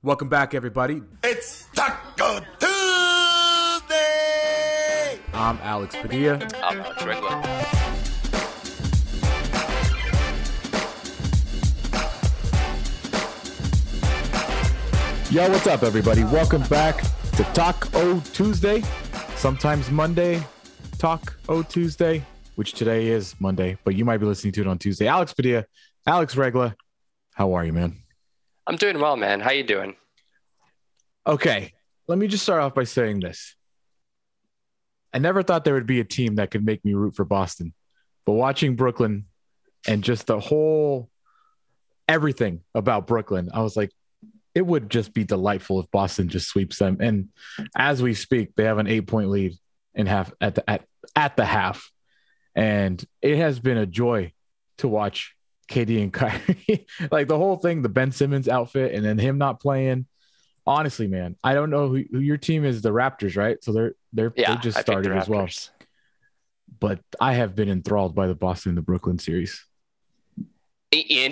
Welcome back, everybody. It's Taco Tuesday. I'm Alex Padilla. I'm Alex Regla. Yo, what's up, everybody? Welcome back to Talk O Tuesday. Sometimes Monday, Talk O Tuesday, which today is Monday, but you might be listening to it on Tuesday. Alex Padilla, Alex Regla, how are you, man? I'm doing well, man. How you doing? Okay, let me just start off by saying this. I never thought there would be a team that could make me root for Boston, but watching Brooklyn and just the whole everything about Brooklyn, I was like, it would just be delightful if Boston just sweeps them. And as we speak, they have an eight point lead in half at the at, at the half. And it has been a joy to watch KD and Kyrie. like the whole thing, the Ben Simmons outfit, and then him not playing. Honestly, man, I don't know who, who your team is. The Raptors, right? So they're they're Yeah, they just I started as well. But I have been enthralled by the Boston and the Brooklyn series. And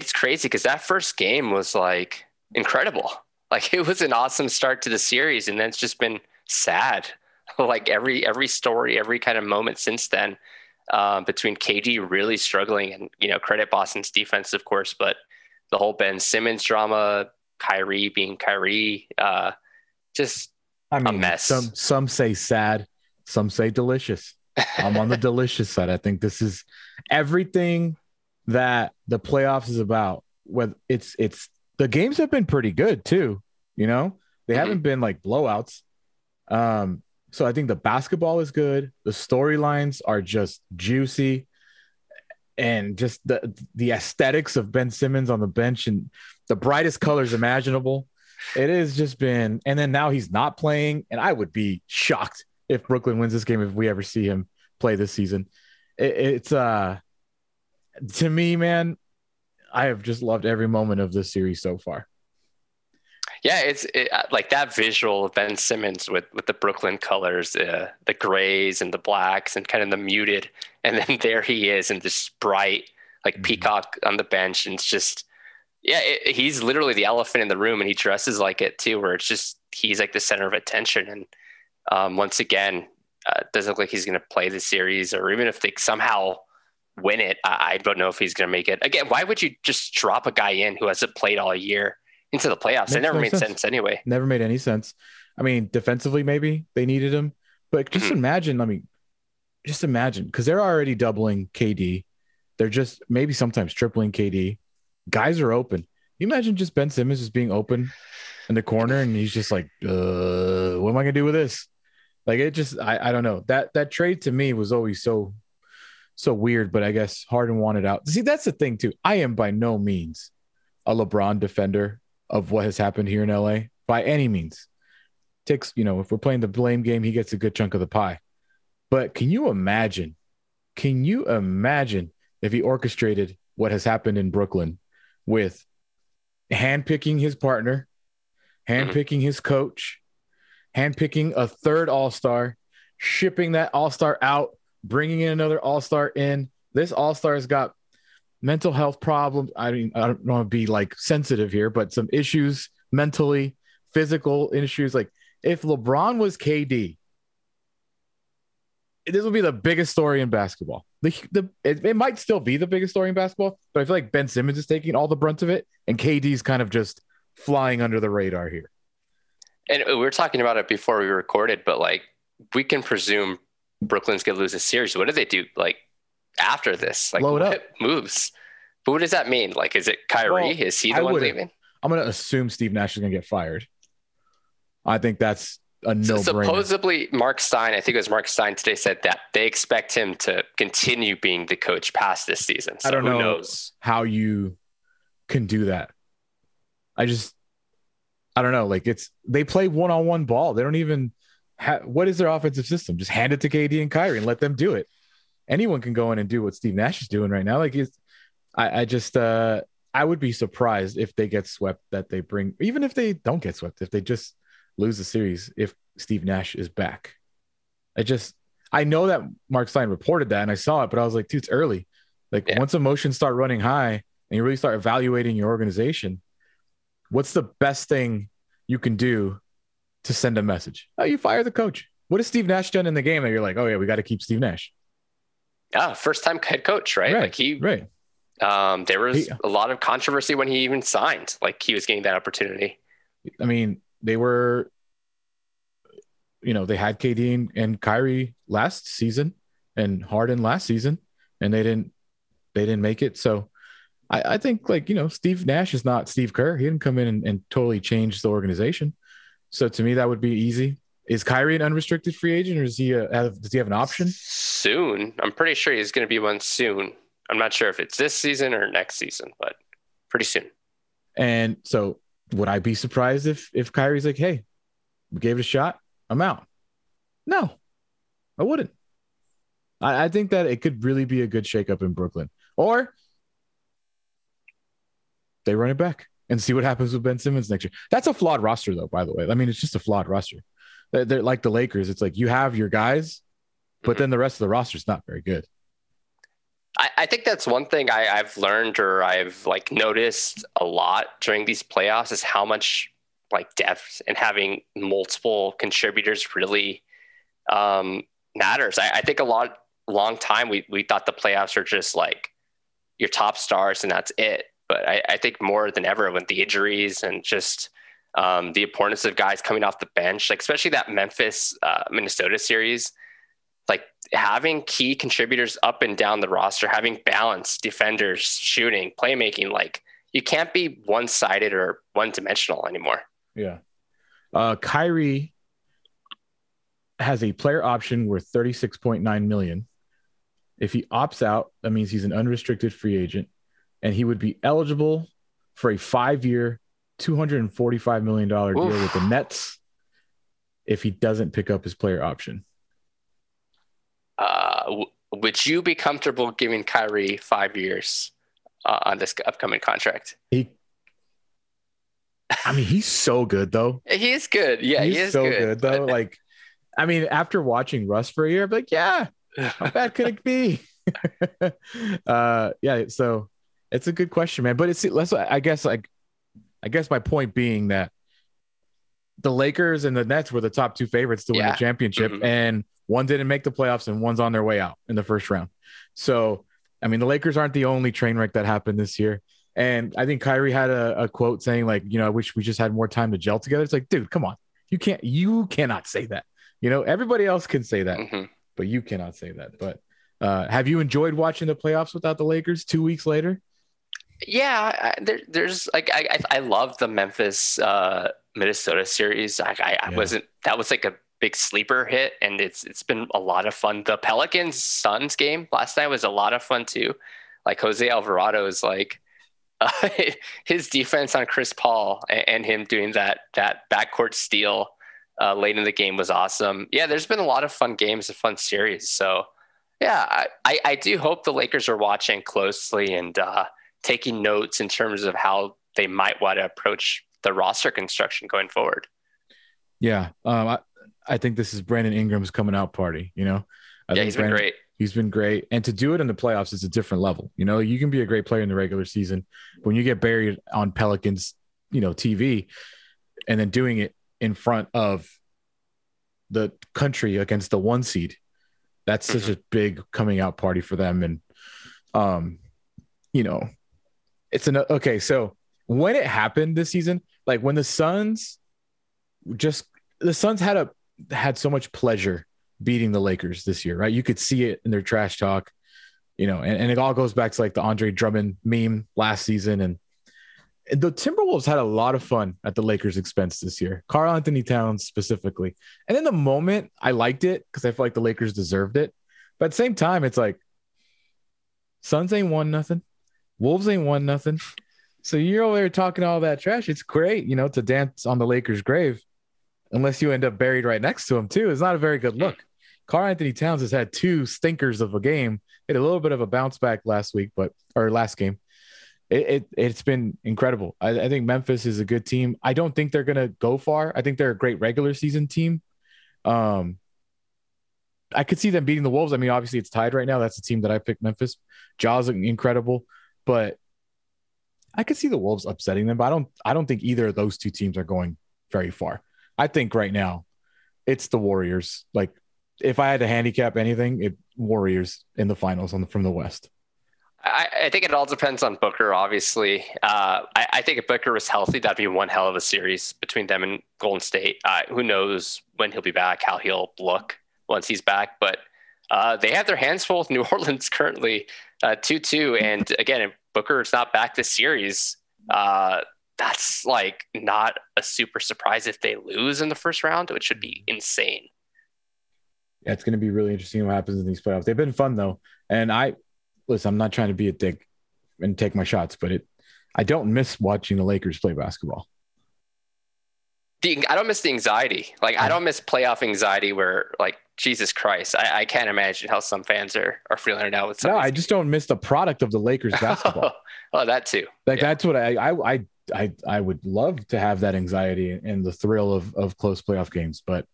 it's crazy because that first game was like incredible. Like it was an awesome start to the series, and then it's just been sad. like every every story, every kind of moment since then, um, between KD really struggling, and you know credit Boston's defense, of course, but the whole Ben Simmons drama, Kyrie being Kyrie, uh, just I mean, mess. some some say sad, some say delicious. I'm on the delicious side. I think this is everything that the playoffs is about. Whether it's it's the games have been pretty good too. You know, they Mhm. haven't been like blowouts. Um, so I think the basketball is good. The storylines are just juicy, and just the the aesthetics of Ben Simmons on the bench and the brightest colors imaginable. It has just been, and then now he's not playing, and I would be shocked if Brooklyn wins this game if we ever see him play this season. It, it's uh, to me, man, I have just loved every moment of this series so far. Yeah, it's it, uh, like that visual of Ben Simmons with with the Brooklyn colors, uh, the grays and the blacks, and kind of the muted, and then there he is in this bright, like Mhm. peacock on the bench, and it's just, yeah, it, he's literally the elephant in the room, and he dresses like it too, where it's just he's like the center of attention, and um, once again, uh, doesn't look like he's going to play the series, or even if they somehow win it, I, I don't know if he's going to make it. Again, why would you just drop a guy in who hasn't played all year? Into the playoffs, it never no made sense. sense anyway. Never made any sense. I mean, defensively, maybe they needed him, but just Mhm. imagine. I mean, just imagine because they're already doubling KD. They're just maybe sometimes tripling KD. Guys are open. You imagine just Ben Simmons just being open in the corner and he's just like, uh, what am I gonna do with this? Like it just, I, I don't know. That that trade to me was always so so weird, but I guess Harden wanted out. See, that's the thing too. I am by no means a LeBron defender of what has happened here in LA by any means. Takes, you know, if we're playing the blame game, he gets a good chunk of the pie. But can you imagine? Can you imagine if he orchestrated what has happened in Brooklyn with handpicking his partner, handpicking his coach, handpicking a third all star, shipping that all star out, bringing in another all star in? This all star has got mental health problems. I mean, I don't want to be like sensitive here, but some issues mentally, physical issues. Like if LeBron was KD, this would be the biggest story in basketball. The, the it, it might still be the biggest story in basketball, but I feel like Ben Simmons is taking all the brunt of it, and KD's kind of just flying under the radar here. And we were talking about it before we recorded, but like we can presume Brooklyn's gonna lose a series. What do they do like after this? Like Blow it what moves? But what does that mean? Like, is it Kyrie? Well, is he I the one leaving? I'm going to assume Steve Nash is going to get fired. I think that's a no So supposedly, Mark Stein, I think it was Mark Stein today, said that they expect him to continue being the coach past this season. So I don't who know. knows? how you can do that. I just, I don't know. Like it's they play one on one ball. They don't even. Ha- what is their offensive system? Just hand it to KD and Kyrie and let them do it. Anyone can go in and do what Steve Nash is doing right now. Like it's, I, I just, uh I would be surprised if they get swept. That they bring, even if they don't get swept, if they just lose the series, if Steve Nash is back. I just, I know that Mark Stein reported that, and I saw it, but I was like, dude, it's early. Like Yeah. once emotions start running high and you really start evaluating your organization, what's the best thing you can do to send a message. Oh, you fire the coach. What has Steve Nash done in the game that you're like, oh yeah, we got to keep Steve Nash? Yeah, first time head coach, right? Right, Like he, right. um, there was He- a lot of controversy when he even signed. Like he was getting that opportunity. I mean, they were, you know, they had KD and, Kyrie last season and Harden last season, and they didn't, they didn't make it. So, I, I think like you know, Steve Nash is not Steve Kerr. He didn't come in and, and totally change the organization. So to me, that would be easy. Is Kyrie an unrestricted free agent, or does he uh, have, does he have an option? soon. I'm pretty sure he's going to be one soon. I'm not sure if it's this season or next season, but pretty soon. And so, would I be surprised if if Kyrie's like, "Hey, we gave it a shot. I'm out." No, I wouldn't. I, I think that it could really be a good shakeup in Brooklyn, or they run it back and see what happens with Ben Simmons next year. That's a flawed roster, though. By the way, I mean it's just a flawed roster. They're, like the Lakers. It's like you have your guys, but Mhm. then the rest of the roster is not very good. I, I think that's one thing I, I've learned or I've like noticed a lot during these playoffs is how much like depth and having multiple contributors really um, matters. I, I think a lot long time we we thought the playoffs are just like your top stars and that's it. But I, I think more than ever with the injuries and just um, the importance of guys coming off the bench, like especially that Memphis uh, Minnesota series, like having key contributors up and down the roster, having balance, defenders, shooting, playmaking, like you can't be one sided or one dimensional anymore. Yeah. Uh, Kyrie has a player option worth 36.9 million. If he opts out, that means he's an unrestricted free agent and he would be eligible for a five year, $245 million deal Oof. with the Nets if he doesn't pick up his player option. Uh, w- would you be comfortable giving Kyrie five years uh, on this upcoming contract? He, I mean, he's so good though. He is good. Yeah, he's he is so good. good, though. Like, I mean, after watching Russ for a year, I'm like, yeah, how bad could it be? uh, yeah. So it's a good question, man. But it's let's. I guess like, I guess my point being that the Lakers and the Nets were the top two favorites to win Yeah. the championship, Mhm. and one didn't make the playoffs, and one's on their way out in the first round. So, I mean, the Lakers aren't the only train wreck that happened this year. And I think Kyrie had a, a quote saying like, you know, I wish we just had more time to gel together. It's like, dude, come on, you can't, you cannot say that. You know, everybody else can say that, Mhm. but you cannot say that. But uh, have you enjoyed watching the playoffs without the Lakers two weeks later? Yeah, I, there, there's like I, I I love the Memphis uh, Minnesota series. I, I, I Yeah. wasn't that was like a big sleeper hit, and it's it's been a lot of fun. The Pelicans Suns game last night was a lot of fun too. Like Jose Alvarado is like uh, his defense on Chris Paul and, and him doing that that backcourt steal uh, late in the game was awesome. Yeah, there's been a lot of fun games, a fun series. So yeah, I, I, I do hope the Lakers are watching closely and uh, taking notes in terms of how they might want to approach the roster construction going forward. Yeah. Um, I, I think this is Brandon Ingram's coming out party, you know? I yeah, he's been great. He's been great. And to do it in the playoffs is a different level. You know, you can be a great player in the regular season. But when you get buried on Pelicans, you know, TV and then doing it in front of the country against the one seed, that's such a big coming out party for them. And um, you know, it's an okay. So when it happened this season, like when the Suns just the Suns had a had so much pleasure beating the Lakers this year, right? You could see it in their trash talk, you know, and, and it all goes back to like the Andre Drummond meme last season. And, the Timberwolves had a lot of fun at the Lakers' expense this year, Karl Anthony Towns specifically. And in the moment, I liked it because I felt like the Lakers deserved it. But at the same time, it's like Suns ain't won nothing, Wolves ain't won nothing. So you're over there talking all that trash. It's great, you know, to dance on the Lakers' grave unless you end up buried right next to him too. It's not a very good look. Karl Anthony Towns has had two stinkers of a game. Had a little bit of a bounce back last week, but or last game. It, it has been incredible. I, I think Memphis is a good team. I don't think they're gonna go far. I think they're a great regular season team. Um, I could see them beating the Wolves. I mean, obviously it's tied right now. That's the team that I picked. Memphis. Ja's incredible, but I could see the Wolves upsetting them. But I don't. I don't think either of those two teams are going very far. I think right now it's the Warriors. Like if I had to handicap anything, it Warriors in the finals on the, from the West. I, I, think it all depends on Booker, obviously. Uh, I, I, think if Booker was healthy, that'd be one hell of a series between them and Golden State. Uh, who knows when he'll be back, how he'll look once he's back. But uh, they have their hands full with New Orleans currently, uh, 2 2. And again, if Booker is not back this series, uh, that's like not a super surprise if they lose in the first round, which should be insane. Yeah, it's going to be really interesting what happens in these playoffs. They've been fun though, and I listen, I'm not trying to be a dick and take my shots, but it I don't miss watching the Lakers play basketball. The, I don't miss the anxiety. Like I don't miss playoff anxiety where like Jesus Christ, I, I can't imagine how some fans are are feeling right now with. No, I just don't miss the product of the Lakers oh, basketball. oh, that too. Like yeah. that's what I, I I I I would love to have that anxiety and the thrill of of close playoff games, but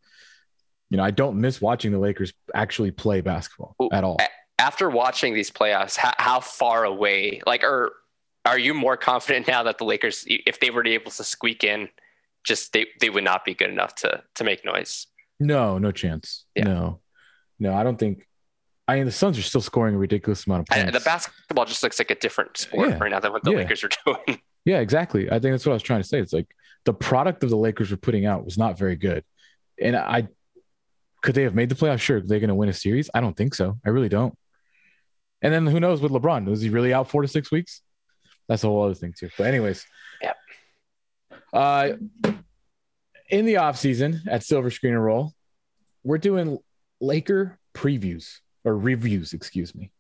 you know I don't miss watching the Lakers actually play basketball Ooh, at all after watching these playoffs, how, how far away, like, are are you more confident now that the Lakers, if they were able to squeak in, just they they would not be good enough to to make noise? No, no chance. Yeah. No, no, I don't think. I mean, the Suns are still scoring a ridiculous amount of points. And the basketball just looks like a different sport yeah. right now than what the yeah. Lakers are doing. Yeah, exactly. I think that's what I was trying to say. It's like the product of the Lakers were putting out was not very good, and I could they have made the playoffs? Sure, they're going to win a series. I don't think so. I really don't. And then who knows with LeBron? Was he really out four to six weeks? That's a whole other thing too. But anyways, yeah. Uh, in the off season at Silver Screen and Roll, we're doing Laker previews or reviews, excuse me.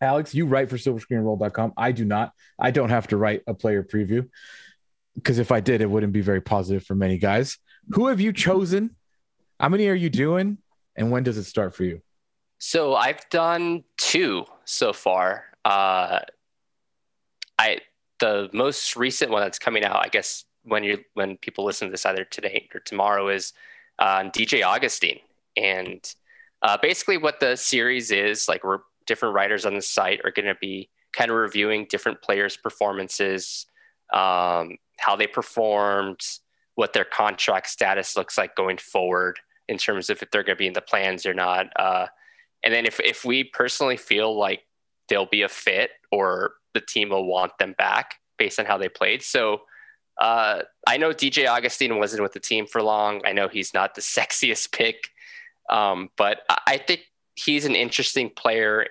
Alex, you write for silverscreenroll.com. I do not. I don't have to write a player preview because if I did, it wouldn't be very positive for many guys. Who have you chosen? How many are you doing? And when does it start for you? So I've done two so far. Uh, I the most recent one that's coming out, I guess, when you when people listen to this either today or tomorrow is uh, DJ Augustin, and uh, basically what the series is like. We're different writers on the site are going to be kind of reviewing different players' performances, um, how they performed, what their contract status looks like going forward in terms of if they're going to be in the plans or not. Uh, and then if if we personally feel like they'll be a fit or the team will want them back based on how they played. So uh, I know DJ Augustin wasn't with the team for long. I know he's not the sexiest pick, um, but I think he's an interesting player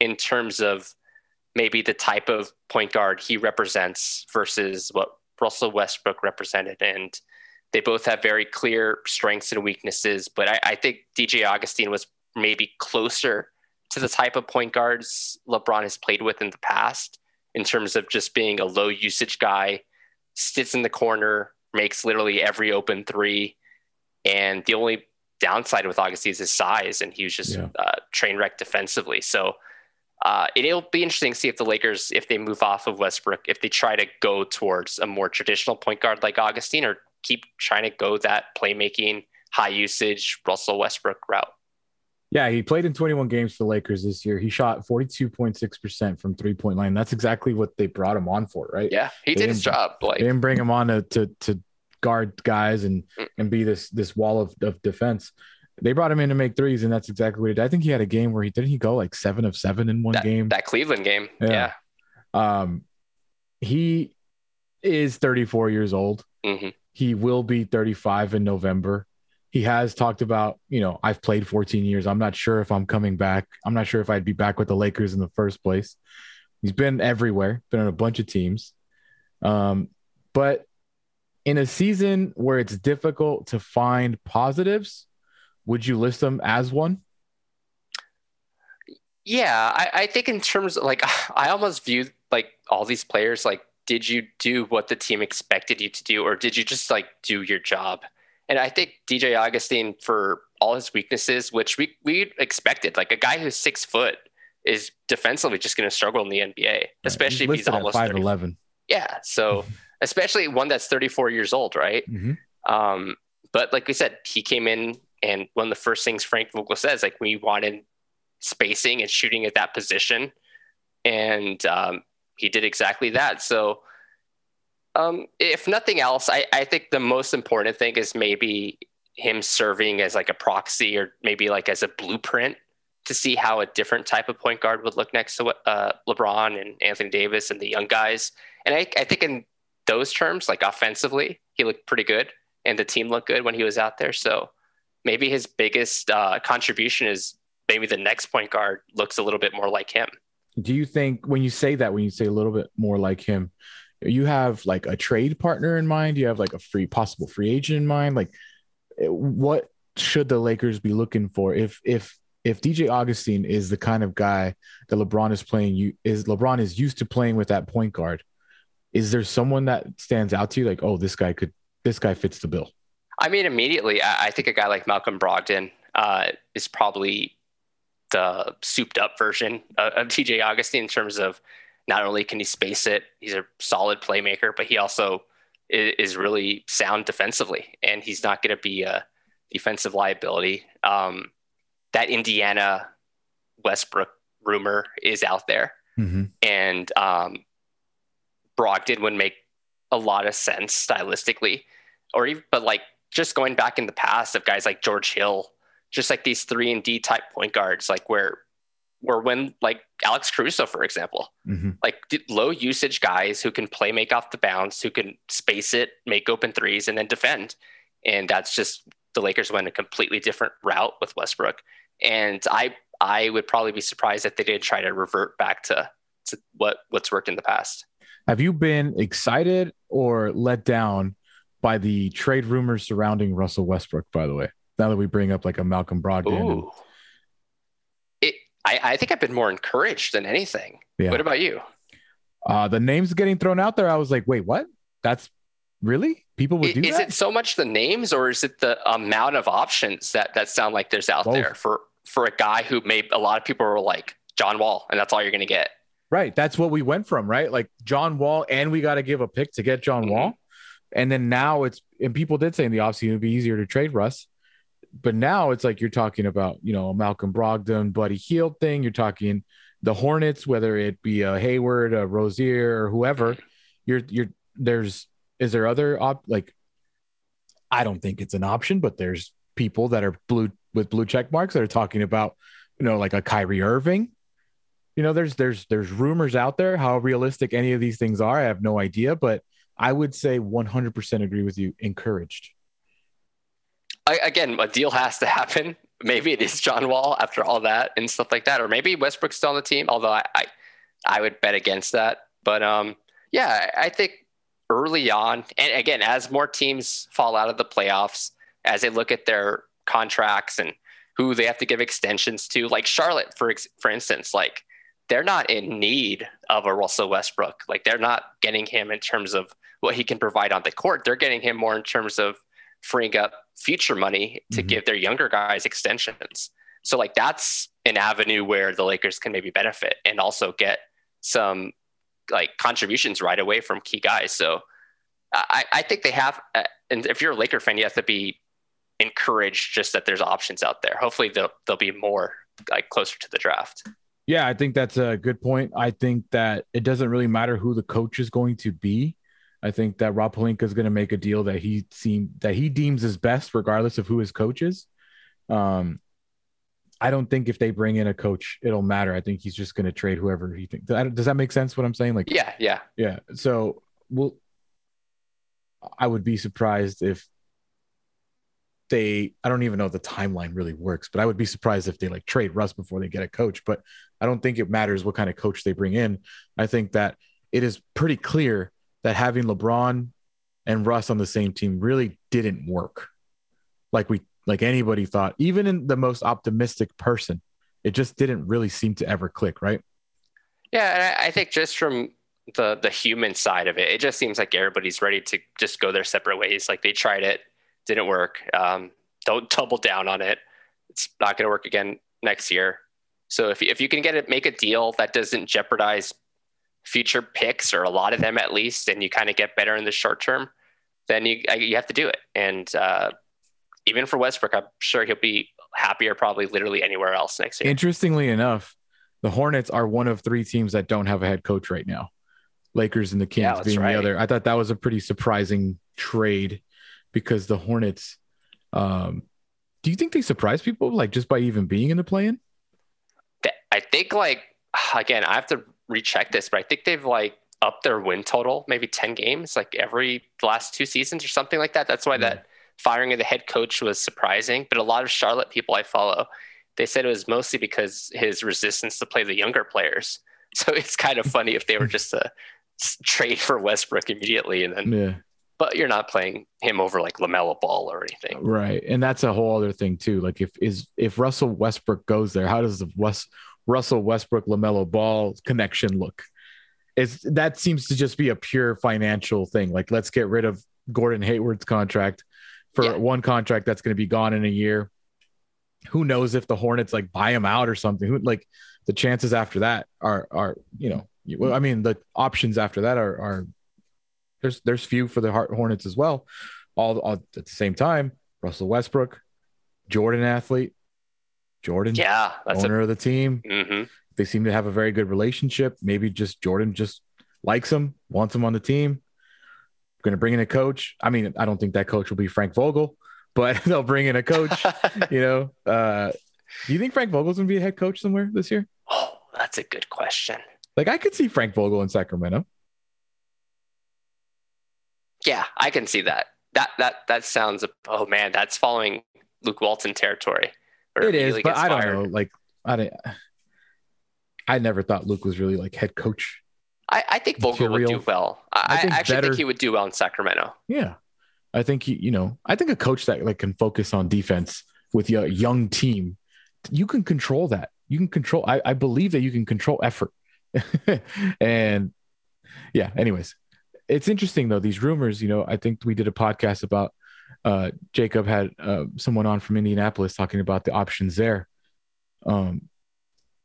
in terms of maybe the type of point guard he represents versus what Russell Westbrook represented. And they both have very clear strengths and weaknesses. But I, I think DJ Augustin was maybe closer to the type of point guards LeBron has played with in the past in terms of just being a low usage guy, sits in the corner, makes literally every open three. And the only downside with Augustin is his size, and he was just yeah. uh, train wreck defensively. So uh, it'll be interesting to see if the Lakers, if they move off of Westbrook, if they try to go towards a more traditional point guard like Augustin, or keep trying to go that playmaking, high usage Russell Westbrook route. Yeah, he played in 21 games for the Lakers this year. He shot 42.6% from three point line. That's exactly what they brought him on for, right? Yeah, he they did his job. Like they didn't bring him on to to, to guard guys and mm. and be this this wall of, of defense. They brought him in to make threes, and that's exactly what he did. I think he had a game where he didn't he go like seven of seven in one that, game. That Cleveland game. Yeah. yeah. Um he is 34 years old. Mm-hmm. He will be 35 in November he has talked about, you know, I've played 14 years. I'm not sure if I'm coming back. I'm not sure if I'd be back with the Lakers in the first place. He's been everywhere, been on a bunch of teams. Um, but in a season where it's difficult to find positives, would you list them as one? Yeah, I, I think in terms of like, I almost view like all these players like, did you do what the team expected you to do, or did you just like do your job? And I think DJ Augustin, for all his weaknesses, which we, we expected, like a guy who's six foot is defensively just going to struggle in the NBA, especially he's if he's almost five eleven. Yeah, so especially one that's thirty four years old, right? Mm-hmm. Um, but like we said, he came in, and one of the first things Frank Vogel says, like we wanted spacing and shooting at that position, and um, he did exactly that. So Um, if nothing else, I, I think the most important thing is maybe him serving as like a proxy or maybe like as a blueprint to see how a different type of point guard would look next to uh, LeBron and Anthony Davis and the young guys. And I, I think in those terms, like offensively, he looked pretty good and the team looked good when he was out there. So maybe his biggest uh, contribution is maybe the next point guard looks a little bit more like him. Do you think when you say that, when you say a little bit more like him, you have like a trade partner in mind? You have like a free possible free agent in mind? Like what should the Lakers be looking for if if if DJ Augustin is the kind of guy that LeBron is playing you is LeBron is used to playing with that point guard, is there someone that stands out to you like, oh, this guy could this guy fits the bill? I mean, immediately, I, I think a guy like Malcolm Brogdon uh, is probably the souped up version of, of DJ Augustin in terms of not only can he space it, he's a solid playmaker, but he also is, really sound defensively, and he's not going to be a defensive liability. Um, that Indiana Westbrook rumor is out there, mm-hmm. and um, Brogdon would make a lot of sense stylistically, or even, but like just going back in the past of guys like George Hill, just like these three and D type point guards, like where where when like Alex Caruso, for example, mm-hmm. like low usage guys who can play make off the bounce, who can space it, make open threes, and then defend. And that's just the Lakers went a completely different route with Westbrook. And I I would probably be surprised if they did try to revert back to, to what what's worked in the past. Have you been excited or let down by the trade rumors surrounding Russell Westbrook, by the way? Now that we bring up like a Malcolm Brogdon. It, I, I think I've been more encouraged than anything. Yeah. What about you? Uh, the names getting thrown out there, I was like, wait, what? That's really people would do is that? it so much the names or is it the amount of options that that sound like there's out Both. there for for a guy who made a lot of people were like John Wall and that's all you're going to get. Right. That's what we went from, right? Like John Wall, and we got to give a pick to get John mm-hmm. Wall. And then now it's, and people did say in the offseason it'd be easier to trade Russ. But now it's like you're talking about, you know, Malcolm Brogdon, Buddy Hield thing. You're talking the Hornets, whether it be a Hayward, a Rozier, or whoever. You're, you're, there's, is there other op, like, I don't think it's an option, but there's people that are blue with blue check marks that are talking about, you know, like a Kyrie Irving, you know, there's there's there's rumors out there. How realistic any of these things are, I have no idea. But I would say 100% agree with you. Encouraged. I, again, a deal has to happen. Maybe it is John Wall after all that and stuff like that, or maybe Westbrook's still on the team. Although I, I, I would bet against that. But um, yeah, I think early on, and again, as more teams fall out of the playoffs, as they look at their contracts and who they have to give extensions to, like Charlotte, for for instance, like they're not in need of a Russell Westbrook. Like they're not getting him in terms of what he can provide on the court. They're getting him more in terms of freeing up future money to mm-hmm. give their younger guys extensions. So like that's an avenue where the Lakers can maybe benefit and also get some like contributions right away from key guys. So I, I think they have, uh, and if you're a Laker fan, you have to be encouraged just that there's options out there. Hopefully they'll, they'll be more like closer to the draft. Yeah, I think that's a good point. I think that it doesn't really matter who the coach is going to be. I think that Rob Pelinka is going to make a deal that he seen that he deems is best, regardless of who his coach is. Um, I don't think if they bring in a coach, it'll matter. I think he's just going to trade whoever he thinks. Does that make sense? What I'm saying? Like, yeah, yeah, yeah. So, well, I would be surprised if they I don't even know if the timeline really works, but I would be surprised if they like trade Russ before they get a coach. But I don't think it matters what kind of coach they bring in. I think that it is pretty clear that having LeBron and Russ on the same team really didn't work. Like we like anybody thought, even in the most optimistic person, it just didn't really seem to ever click, right? Yeah, I think just from the the human side of it, it just seems like everybody's ready to just go their separate ways. Like they tried it, didn't work. Um, don't double down on it. It's not going to work again next year. So if, if you can get it, make a deal that doesn't jeopardize future picks or a lot of them at least, and you kind of get better in the short term, then you you have to do it. And uh, even for Westbrook, I'm sure he'll be happier probably literally anywhere else next year. Interestingly enough, the Hornets are one of three teams that don't have a head coach right now. Lakers and the Kings Yeah, being right. the other. I thought that was a pretty surprising trade because the Hornets. Um, do you think they surprise people like just by even being in the play-in? I think like again, I have to recheck this, but I think they've like upped their win total, maybe 10 games, like every last two seasons or something like that. That's why Yeah. that firing of the head coach was surprising. But a lot of Charlotte people I follow, they said it was mostly because his resistance to play the younger players. So it's kind of funny if they were just to trade for Westbrook immediately and then Yeah. but you're not playing him over like LaMelo Ball or anything. Right. And that's a whole other thing too. Like if is if Russell Westbrook goes there, how does the West Russell Westbrook Lamelo Ball connection look? It's that seems to just be a pure financial thing. Like let's get rid of Gordon Hayward's contract for Yeah. one contract that's going to be gone in a year. Who knows if the Hornets like buy him out or something? Who like the chances after that are are you know well, I mean the options after that are are there's there's few for the Hor- Hornets as well. All, all at the same time, Russell Westbrook, Jordan athlete, Jordan, Yeah, that's a owner of the team. hmm They seem to have a very good relationship. Maybe just Jordan just likes him, wants him on the team. Going to bring in a coach. I mean, I don't think that coach will be Frank Vogel, but they'll bring in a coach. you know, uh, do you think Frank Vogel's going to be a head coach somewhere this year? oh, that's a good question. Like, I could see Frank Vogel in Sacramento. Yeah, I can see that. That that that sounds. Oh man, that's following Luke Walton territory. It he but I don't fired. know. Like, I didn't. I never thought Luke was really like head coach. I, I think Vogel would do well. I, I I, think actually better- think he would do well in Sacramento. Yeah, I think he. You know, I think a coach that like can focus on defense with your young team, you can control that. You can control. I, I believe that you can control effort. and yeah. Anyways, it's interesting though. These rumors. You know, I think we did a podcast about. Uh, Jacob had uh, someone on from Indianapolis talking about the options there. Um,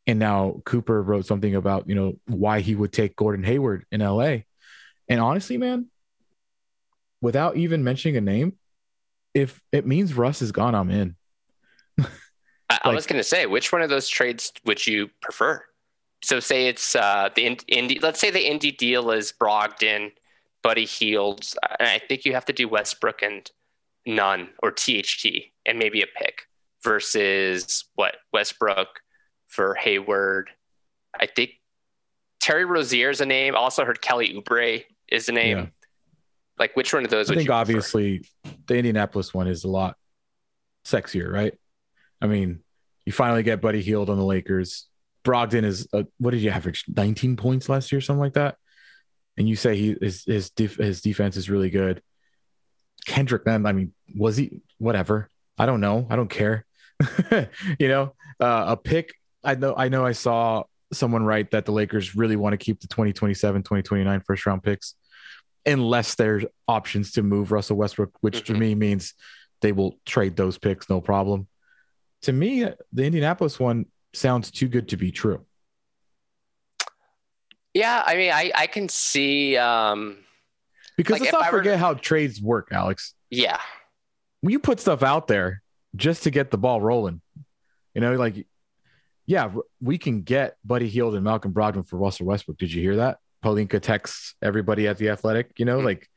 and now Cooper wrote something about you know why he would take Gordon Hayward in LA. And honestly, man, without even mentioning a name, if it means Russ is gone, I'm in. I, I was going to say, which one of those trades would you prefer? So, say it's uh, the in- Indy. Let's say the Indy deal is Brogdon, Buddy Hields, and I think you have to do Westbrook and none or THT and maybe a pick versus what Westbrook for Hayward. I think Terry Rozier is a name. I also heard Kelly Oubre is a name. Yeah. Like, which one of those I would think prefer? obviously the Indianapolis one is a lot sexier, right? I mean, you finally get Buddy Hield on the Lakers. Brogdon is uh what did you average? 19 points last year, or something like that. And you say he his his, def, his defense is really good. Kendrick, man, I mean, was he whatever? I don't know. I don't care. you know, uh, a pick. I know. I know. I saw someone write that the Lakers really want to keep the 2027, 2029 first round picks, unless there's options to move Russell Westbrook, which to Mhm. me means they will trade those picks, no problem. To me, the Indianapolis one sounds too good to be true. Yeah, I mean, I, I can see. Um, Because Like, let's not were forget how trades work, Alex. yeah, when you put stuff out there just to get the ball rolling, you know, like, yeah, we can get Buddy Hield and Malcolm Brogdon for Russell Westbrook. Did you hear that? Pelinka texts everybody at the Athletic, you know, Mhm. like,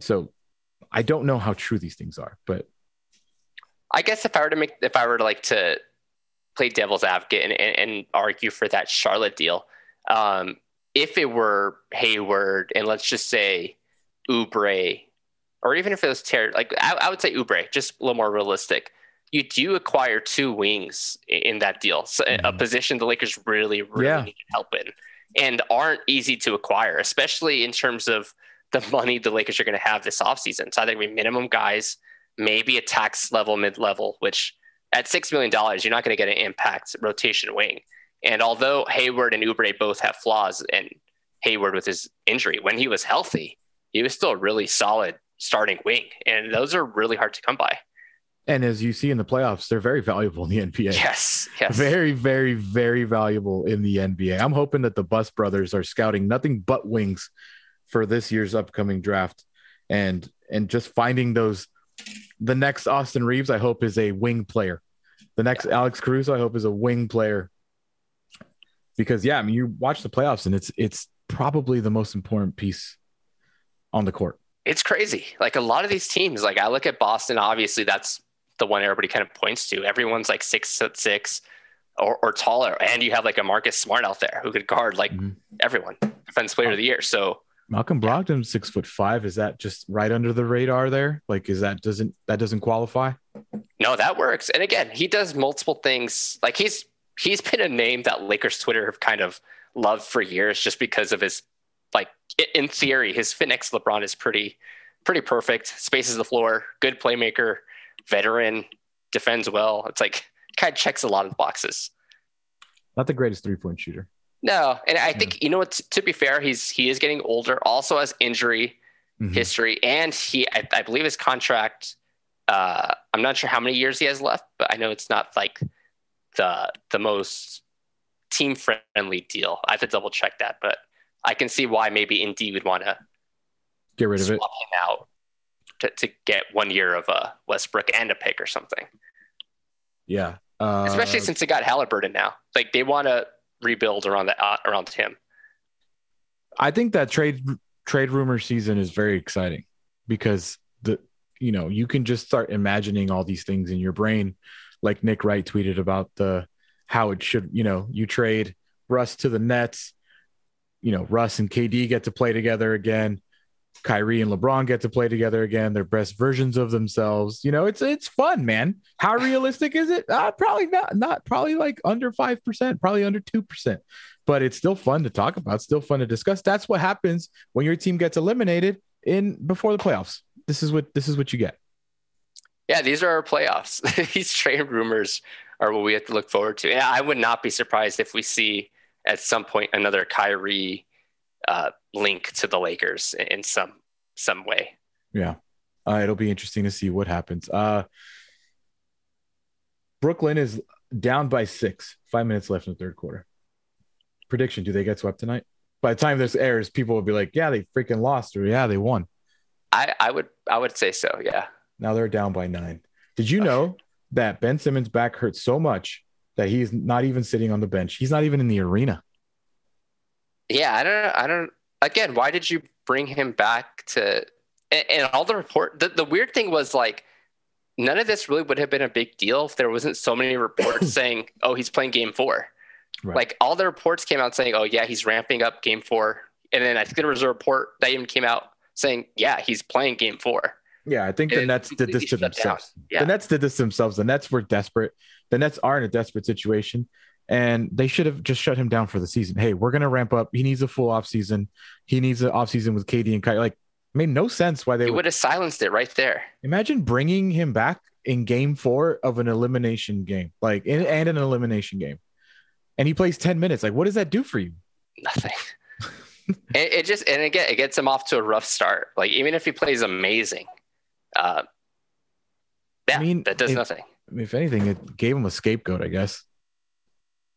so I don't know how true these things are, but I guess if I were to make, if I were to like to play devil's advocate and, and, and argue for that Charlotte deal, um, if it were Hayward and let's just say Oubre, or even if it was Terry, like I, I would say Oubre, just a little more realistic. You do acquire two wings in that deal, so a Mhm. position the Lakers really, really Yeah. need help in, and aren't easy to acquire, especially in terms of the money the Lakers are going to have this offseason. So I think we minimum guys, maybe a tax level, mid level, which at $6 million, you're not going to get an impact rotation wing. And although Hayward and Oubre both have flaws, and Hayward with his injury, when he was healthy, he was still a really solid starting wing. And those are really hard to come by. and as you see in the playoffs, they're very valuable in the NBA. Yes. Yes. Very, very, very valuable in the NBA. I'm hoping that the Buss brothers are scouting nothing but wings for this year's upcoming draft, and and just finding those. The next Austin Reaves, I hope, is a wing player. The next Alex Caruso, I hope, is a wing player. Because yeah, I mean, you watch the playoffs and it's it's probably the most important piece on the court. It's crazy. Like a lot of these teams, like I look at Boston, obviously that's the one everybody kind of points to. Everyone's like six foot six or, or taller. And you have like a Marcus Smart out there who could guard like Mhm. everyone, defense player of the year. So Malcolm Brogdon, six foot five. Is that just right under the radar there? Like, is that doesn't that doesn't qualify? no, that works. And again, he does multiple things. Like he's he's been a name that Lakers Twitter have kind of loved for years just because of his like in theory, his fit next to LeBron is pretty pretty perfect. Spaces the floor, good playmaker, veteran, defends well. It's like kind of checks a lot of the boxes. Not the greatest three point shooter. No, and I think you know what. To be fair, he's he is getting older. Also has injury Mhm. history, and he I, I believe his contract. Uh, I'm not sure how many years he has left, but I know it's not like the the most team friendly deal. I have to double check that, but I can see why maybe Indy would want to Get rid of swap it. him out to, to get one year of a Westbrook and a pick or something. Yeah. Uh, Especially since they got Halliburton now, like they want to rebuild around the uh, around him. I think that trade trade rumor season is very exciting because the you know you can just start imagining all these things in your brain, like Nick Wright tweeted about the how it should you know you trade Russ to the Nets, you know Russ and KD get to play together again, Kyrie and LeBron get to play together again, their best versions of themselves. You know it's it's fun, man. How realistic is it? Uh, probably not. Not probably like under five percent, probably under two percent but it's still fun to talk about, still fun to discuss. That's what happens when your team gets eliminated in before the playoffs. This is what this is what you get. Yeah, these are our playoffs. these trade rumors are what we have to look forward to. And I would not be surprised if we see at some point another Kyrie uh, link to the Lakers in- some some way. Yeah. Uh, it'll be interesting to see what happens. Uh, Brooklyn is down by six, five minutes left in the third quarter. Prediction Do they get swept tonight? By the time this airs, people will be like, yeah, they freaking lost, or yeah, they won. I, I would I would say so. Yeah. Now they're down by nine. Did you know that Ben Simmons' back hurts so much that he's not even sitting on the bench? He's not even in the arena. Yeah, I don't I don't again, why did you bring him back to and, and all the report the, the weird thing was like none of this really would have been a big deal if there wasn't so many reports saying, "Oh, he's playing game 4." Right. Like all the reports came out saying, "Oh, yeah, he's ramping up game 4." And then I think there was a report that even came out saying, "Yeah, he's playing game 4." Yeah, I think the Nets did this to completely shut down. themselves. Yeah. The Nets did this to themselves. The Nets were desperate. The Nets are in a desperate situation, and they should have just shut him down for the season. Hey, we're gonna ramp up. He needs a full off season. He needs an off season with KD and Kyrie. Like, made no sense why they He would would have silenced it right there. imagine bringing him back in Game Four of an elimination game, like and, and an elimination game, and he plays ten minutes. Like, what does that do for you? Nothing. it, it just and again it gets him off to a rough start. Like even if he plays amazing, uh, yeah, I mean, that does if- nothing. I mean, if anything, it gave him a scapegoat, I guess.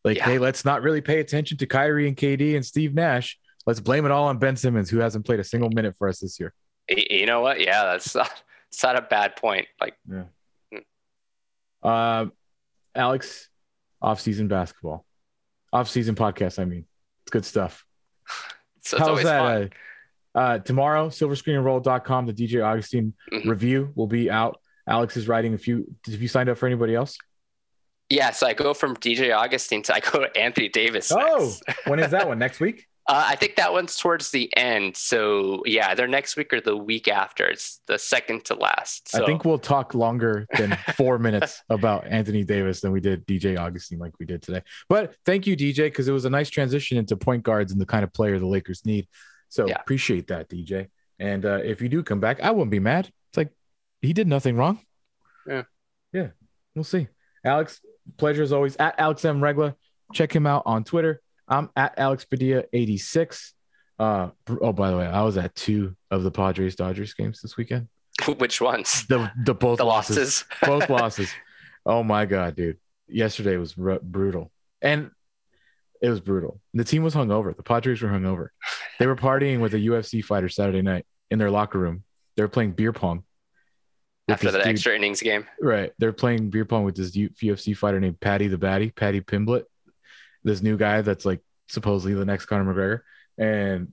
Like, Yeah. hey, let's not really pay attention to Kyrie and KD and Steve Nash. Let's blame it all on Ben Simmons, who hasn't played a single minute for us this year. You know what? Yeah, that's not, it's not a bad point. Like yeah. Uh, Alex, off-season basketball, off-season podcast. I mean, it's good stuff. so it's How's always that? Uh, tomorrow, silverscreenandroll.com, the DJ Augustin Mhm. review will be out. Alex is writing a few. Have you signed up for anybody else? Yeah, so I go from DJ Augustin to I go to Anthony Davis. Oh, when is that one? Next week? Uh, I think that one's towards the end. So yeah, they're next week or the week after. It's the second to last. So I think we'll talk longer than four minutes about Anthony Davis than we did DJ Augustin, like we did today. But thank you, DJ, because it was a nice transition into point guards and the kind of player the Lakers need. So Yeah. appreciate that, DJ. And uh, if you do come back, I wouldn't be mad. It's like he did nothing wrong. Yeah. Yeah. We'll see. Alex, pleasure as always. At Alex M. Regla. Check him out on Twitter. I'm at Alex Padilla 86. Uh, oh, by the way, I was at two of the Padres Dodgers games this weekend. which ones? The the both The losses losses. both losses. Oh my god, dude! Yesterday was r- brutal, and it was brutal. The team was hungover. The Padres were hungover. They were partying with a UFC fighter Saturday night in their locker room. They were playing beer pong. After the dude- extra innings game. Right, they're playing beer pong with this UFC fighter named Paddy the Baddy, Paddy Pimblett, this new guy that's like supposedly the next Conor McGregor, and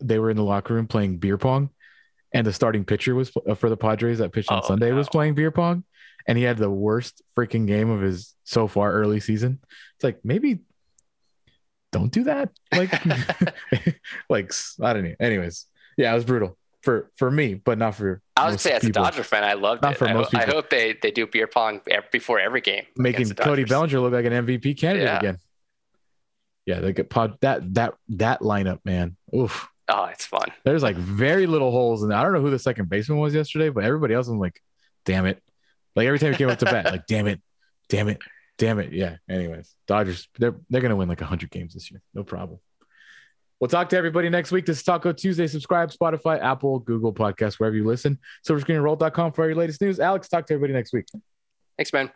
they were in the locker room playing beer pong, and the starting pitcher was uh, for the Padres that pitched on Oh, Sunday was playing beer pong, and he had the worst freaking game of his so far early season. It's like maybe don't do that. Like, like I don't know. Anyways, yeah, it was brutal for for me, but not for. I would say as a. Dodger fan, I loved Not it. for I, most ho- I hope they, they do beer pong before every game. making Cody Bellinger look like an MVP candidate Yeah. again. Yeah, they get pod that that that lineup, man. Oof. Oh, it's fun. There's like very little holes and I don't know who the second baseman was yesterday, but everybody else I'm like, damn it. Like every time he came up to bat, like, damn it, damn it, damn it. Yeah. Anyways, Dodgers, they're they're gonna win like hundred games this year. No problem. We'll talk to everybody next week. This is Taco Tuesday. Subscribe, Spotify, Apple, Google Podcasts, wherever you listen. Silverscreenroll.com for your latest news. Alex, talk to everybody next week. Thanks, man.